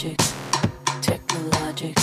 Technologic, technologic,